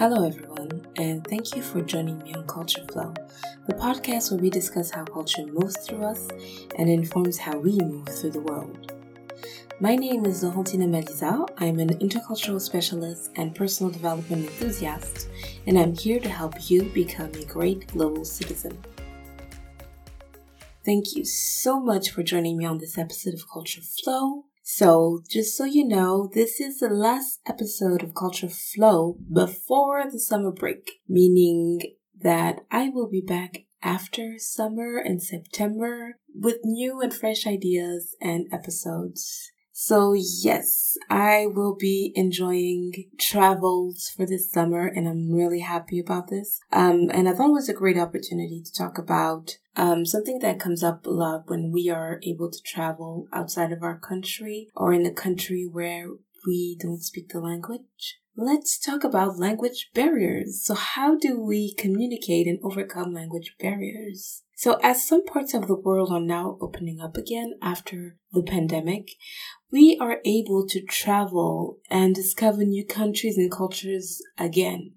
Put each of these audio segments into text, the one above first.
Hello, everyone, and thank you for joining me on Culture Flow, the podcast where we discuss how culture moves through us and informs how we move through the world. My name is Laurentine Maliza. I'm an intercultural specialist and personal development enthusiast, and I'm here to help you become a great global citizen. Thank you so much for joining me on this episode of Culture Flow. So, just so you know, this is the last episode of Culture Flow before the summer break, meaning that I will be back after summer in September with new and fresh ideas and episodes. So yes, I will be enjoying travels for this summer and I'm really happy about this. Um, and I thought it was a great opportunity to talk about um, something that comes up a lot when we are able to travel outside of our country or in a country where we don't speak the language. Let's talk about language barriers. So how do we communicate and overcome language barriers? So as some parts of the world are now opening up again after the pandemic, we are able to travel and discover new countries and cultures again.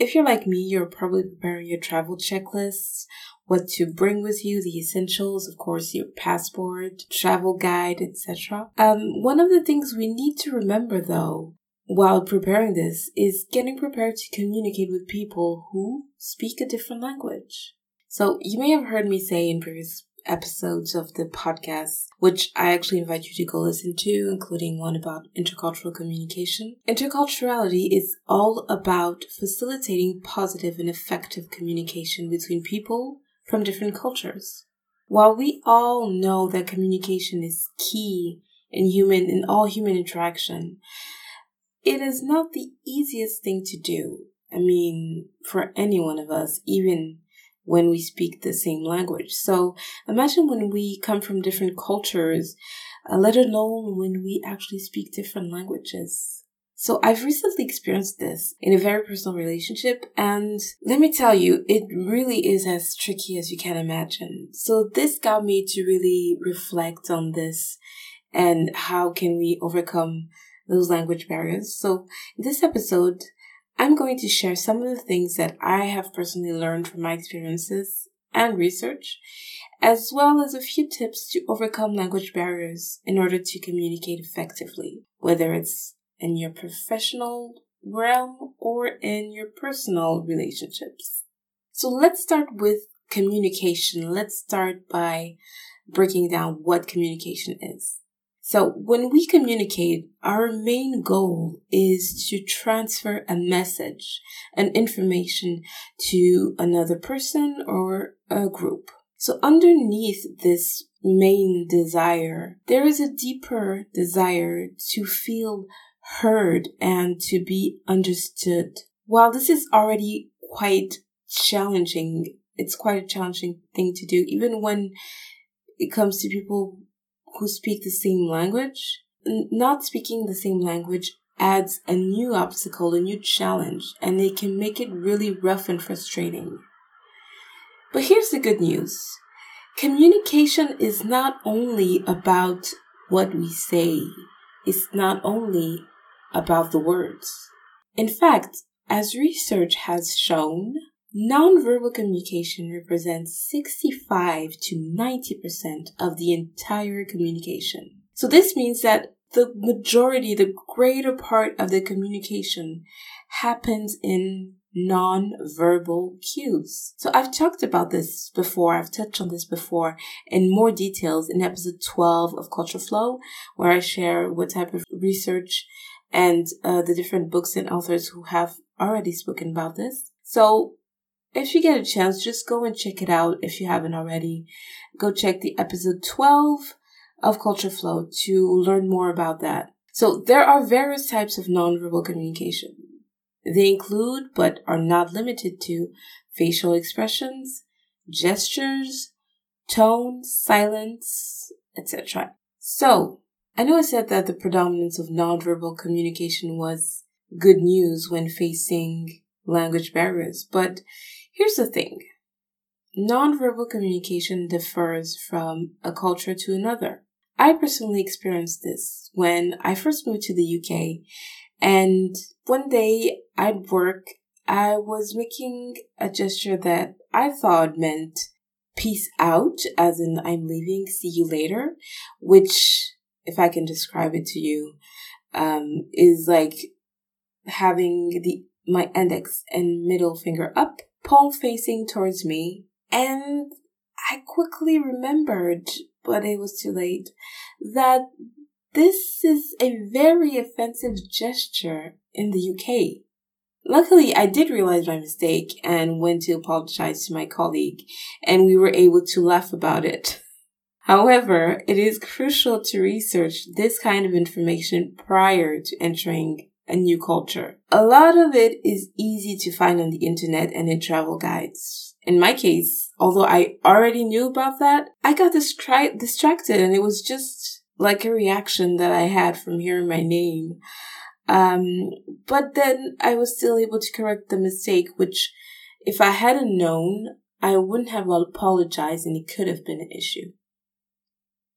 If you're like me, you're probably preparing your travel checklists, what to bring with you, the essentials, of course, your passport, travel guide, etc. Um, one of the things we need to remember though, while preparing this, is getting prepared to communicate with people who speak a different language. So you may have heard me say in previous episodes of the podcast, which I actually invite you to go listen to, including one about intercultural communication. Interculturality is all about facilitating positive and effective communication between people from different cultures. While we all know that communication is key in human in all human interaction, it is not the easiest thing to do. I mean, for any one of us, even when we speak the same language. So imagine when we come from different cultures, uh, let alone when we actually speak different languages. So I've recently experienced this in a very personal relationship and let me tell you, it really is as tricky as you can imagine. So this got me to really reflect on this and how can we overcome those language barriers. So in this episode, I'm going to share some of the things that I have personally learned from my experiences and research, as well as a few tips to overcome language barriers in order to communicate effectively, whether it's in your professional realm or in your personal relationships. So let's start with communication. Let's start by breaking down what communication is. So when we communicate, our main goal is to transfer a message and information to another person or a group. So underneath this main desire, there is a deeper desire to feel heard and to be understood. While this is already quite challenging, it's quite a challenging thing to do, even when it comes to people who speak the same language. Not speaking the same language adds a new obstacle, a new challenge, and it can make it really rough and frustrating. But here's the good news. Communication is not only about what we say. It's not only about the words. In fact, as research has shown, Nonverbal communication represents 65 to 90% of the entire communication. So this means that the majority, the greater part of the communication happens in non-verbal cues. So I've talked about this before. I've touched on this before in more details in episode 12 of Culture Flow, where I share what type of research and uh, the different books and authors who have already spoken about this. So if you get a chance, just go and check it out if you haven't already. Go check the episode 12 of Culture Flow to learn more about that. So there are various types of nonverbal communication. They include, but are not limited to, facial expressions, gestures, tone, silence, etc. So, I know I said that the predominance of nonverbal communication was good news when facing language barriers, but Here's the thing. Nonverbal communication differs from a culture to another. I personally experienced this when I first moved to the UK and one day I'd work I was making a gesture that I thought meant peace out, as in I'm leaving, see you later, which, if I can describe it to you, um, is like having the my index and middle finger up, palm facing towards me, and I quickly remembered, but it was too late, that this is a very offensive gesture in the UK. Luckily, I did realize my mistake and went to apologize to my colleague, and we were able to laugh about it. However, it is crucial to research this kind of information prior to entering a new culture. A lot of it is easy to find on the internet and in travel guides. In my case, although I already knew about that, I got distra- distracted and it was just like a reaction that I had from hearing my name. Um, but then I was still able to correct the mistake, which if I hadn't known, I wouldn't have apologized and it could have been an issue.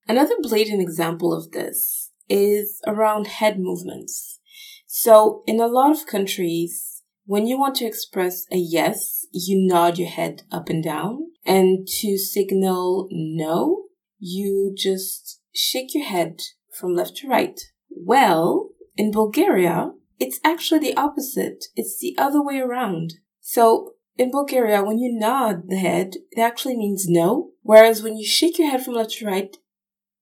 Another blatant example of this is around head movements. So in a lot of countries, when you want to express a yes, you nod your head up and down. And to signal no, you just shake your head from left to right. Well, in Bulgaria, it's actually the opposite. It's the other way around. So in Bulgaria, when you nod the head, it actually means no. Whereas when you shake your head from left to right,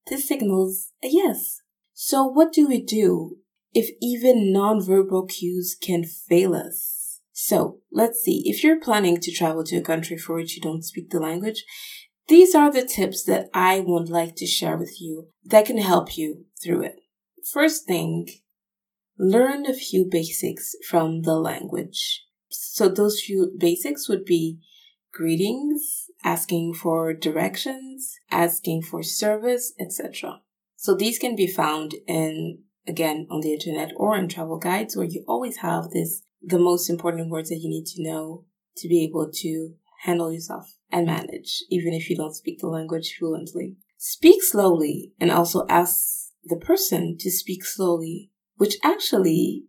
this signals a yes. So what do we do if even nonverbal cues can fail us? So let's see. If you're planning to travel to a country for which you don't speak the language, these are the tips that I would like to share with you that can help you through it. First thing, learn a few basics from the language. So those few basics would be greetings, asking for directions, asking for service, etc. So these can be found in, again, on the internet or in travel guides where you always have this, the most important words that you need to know to be able to handle yourself and manage, even if you don't speak the language fluently. Speak slowly and also ask the person to speak slowly which actually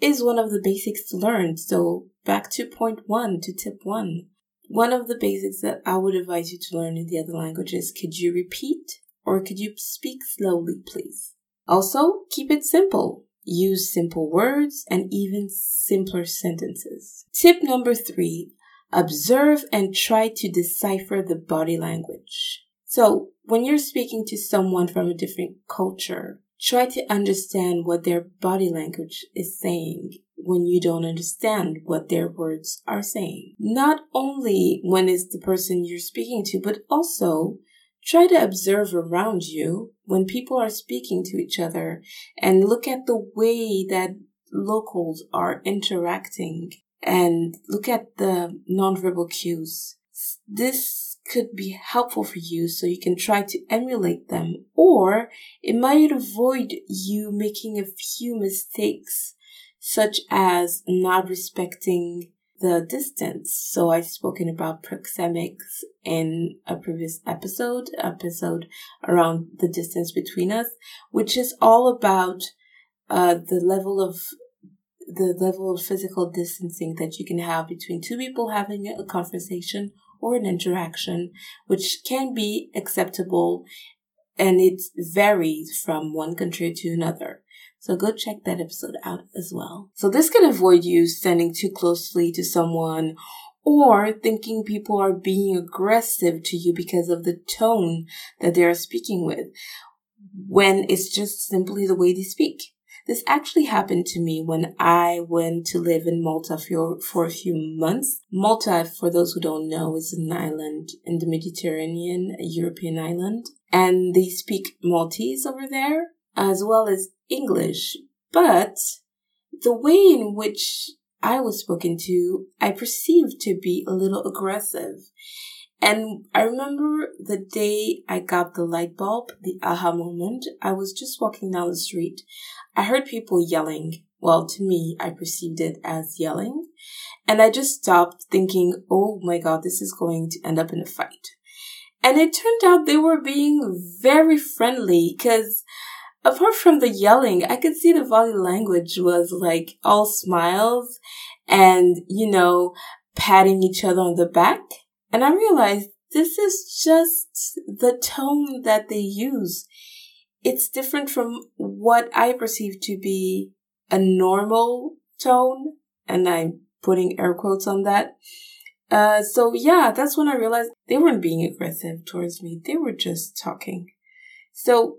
is one of the basics to learn. So back to point one, to tip one. One of the basics that I would advise you to learn in the other languages, could you repeat or could you speak slowly, please? Also, keep it simple. Use simple words and even simpler sentences. Tip number three, observe and try to decipher the body language. So when you're speaking to someone from a different culture, Try to understand what their body language is saying when you don't understand what their words are saying. Not only when it's the person you're speaking to, but also try to observe around you when people are speaking to each other and look at the way that locals are interacting and look at the nonverbal cues. This could be helpful for you so you can try to emulate them or it might avoid you making a few mistakes such as not respecting the distance. So I've spoken about proxemics in a previous episode, episode around the distance between us, which is all about uh, the level of the level of physical distancing that you can have between two people having a conversation or an interaction, which can be acceptable and it varies from one country to another. So go check that episode out as well. So this can avoid you standing too closely to someone or thinking people are being aggressive to you because of the tone that they are speaking with when it's just simply the way they speak. This actually happened to me when I went to live in Malta for, for a few months. Malta, for those who don't know, is an island in the Mediterranean, a European island. And they speak Maltese over there, as well as English. But the way in which I was spoken to, I perceived to be a little aggressive. And I remember the day I got the light bulb, the aha moment. I was just walking down the street. I heard people yelling. Well, to me, I perceived it as yelling. And I just stopped thinking, oh my god, this is going to end up in a fight. And it turned out they were being very friendly because apart from the yelling, I could see the body language was like all smiles and, you know, patting each other on the back. And I realized this is just the tone that they use. It's different from what I perceive to be a normal tone. And I'm putting air quotes on that. Uh, so yeah, that's when I realized they weren't being aggressive towards me. They were just talking. So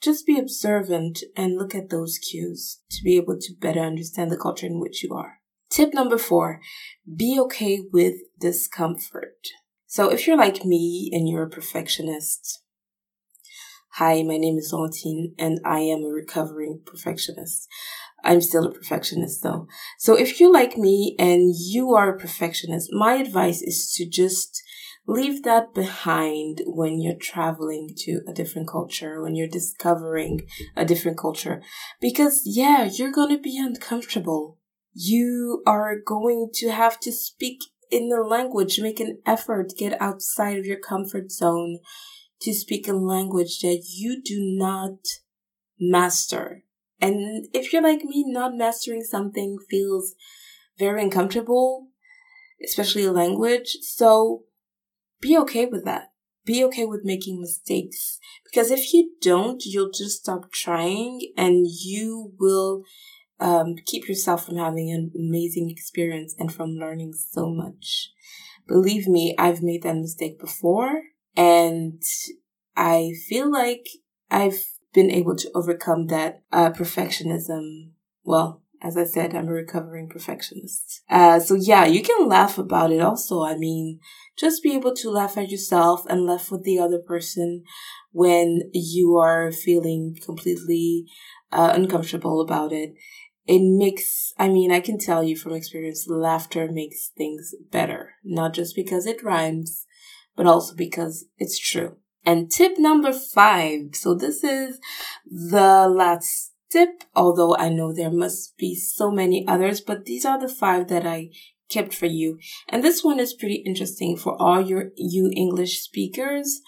just be observant and look at those cues to be able to better understand the culture in which you are. Tip number four, be okay with discomfort. So if you're like me and you're a perfectionist, hi, my name is Valentine and I am a recovering perfectionist. I'm still a perfectionist though. So if you're like me and you are a perfectionist, my advice is to just leave that behind when you're traveling to a different culture, when you're discovering a different culture. Because yeah, you're going to be uncomfortable. You are going to have to speak in the language, make an effort, get outside of your comfort zone to speak a language that you do not master. And if you're like me, not mastering something feels very uncomfortable, especially a language. So be okay with that. Be okay with making mistakes. Because if you don't, you'll just stop trying and you will um, keep yourself from having an amazing experience and from learning so much. Believe me, I've made that mistake before and I feel like I've been able to overcome that uh, perfectionism. Well, as I said, I'm a recovering perfectionist. Uh, so yeah, you can laugh about it also. I mean, just be able to laugh at yourself and laugh with the other person when you are feeling completely uh, uncomfortable about it. It makes, I mean, I can tell you from experience, laughter makes things better. Not just because it rhymes, but also because it's true. And tip number five. So this is the last tip, although I know there must be so many others, but these are the five that I kept for you. And this one is pretty interesting for all your, you English speakers.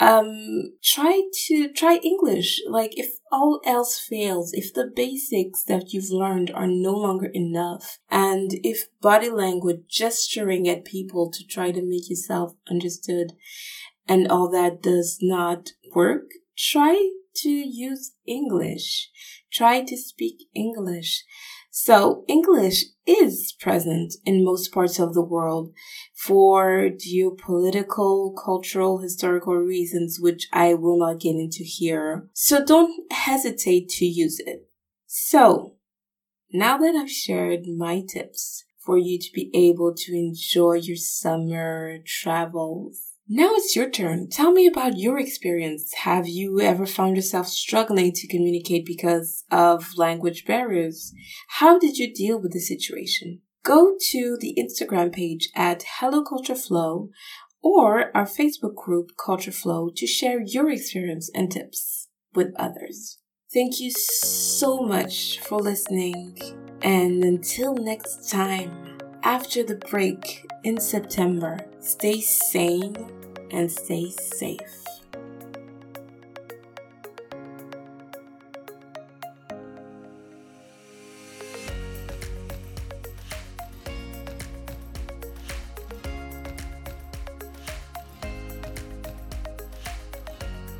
Um, try to try English. Like if all else fails, if the basics that you've learned are no longer enough, and if body language gesturing at people to try to make yourself understood and all that does not work, try to use English. Try to speak English. So English is present in most parts of the world for geopolitical, cultural, historical reasons, which I will not get into here. So don't hesitate to use it. So now that I've shared my tips for you to be able to enjoy your summer travels, now it's your turn. Tell me about your experience. Have you ever found yourself struggling to communicate because of language barriers? How did you deal with the situation? Go to the Instagram page at Hello Culture Flow or our Facebook group Culture Flow to share your experience and tips with others. Thank you so much for listening. And until next time, after the break in September, stay sane and stay safe.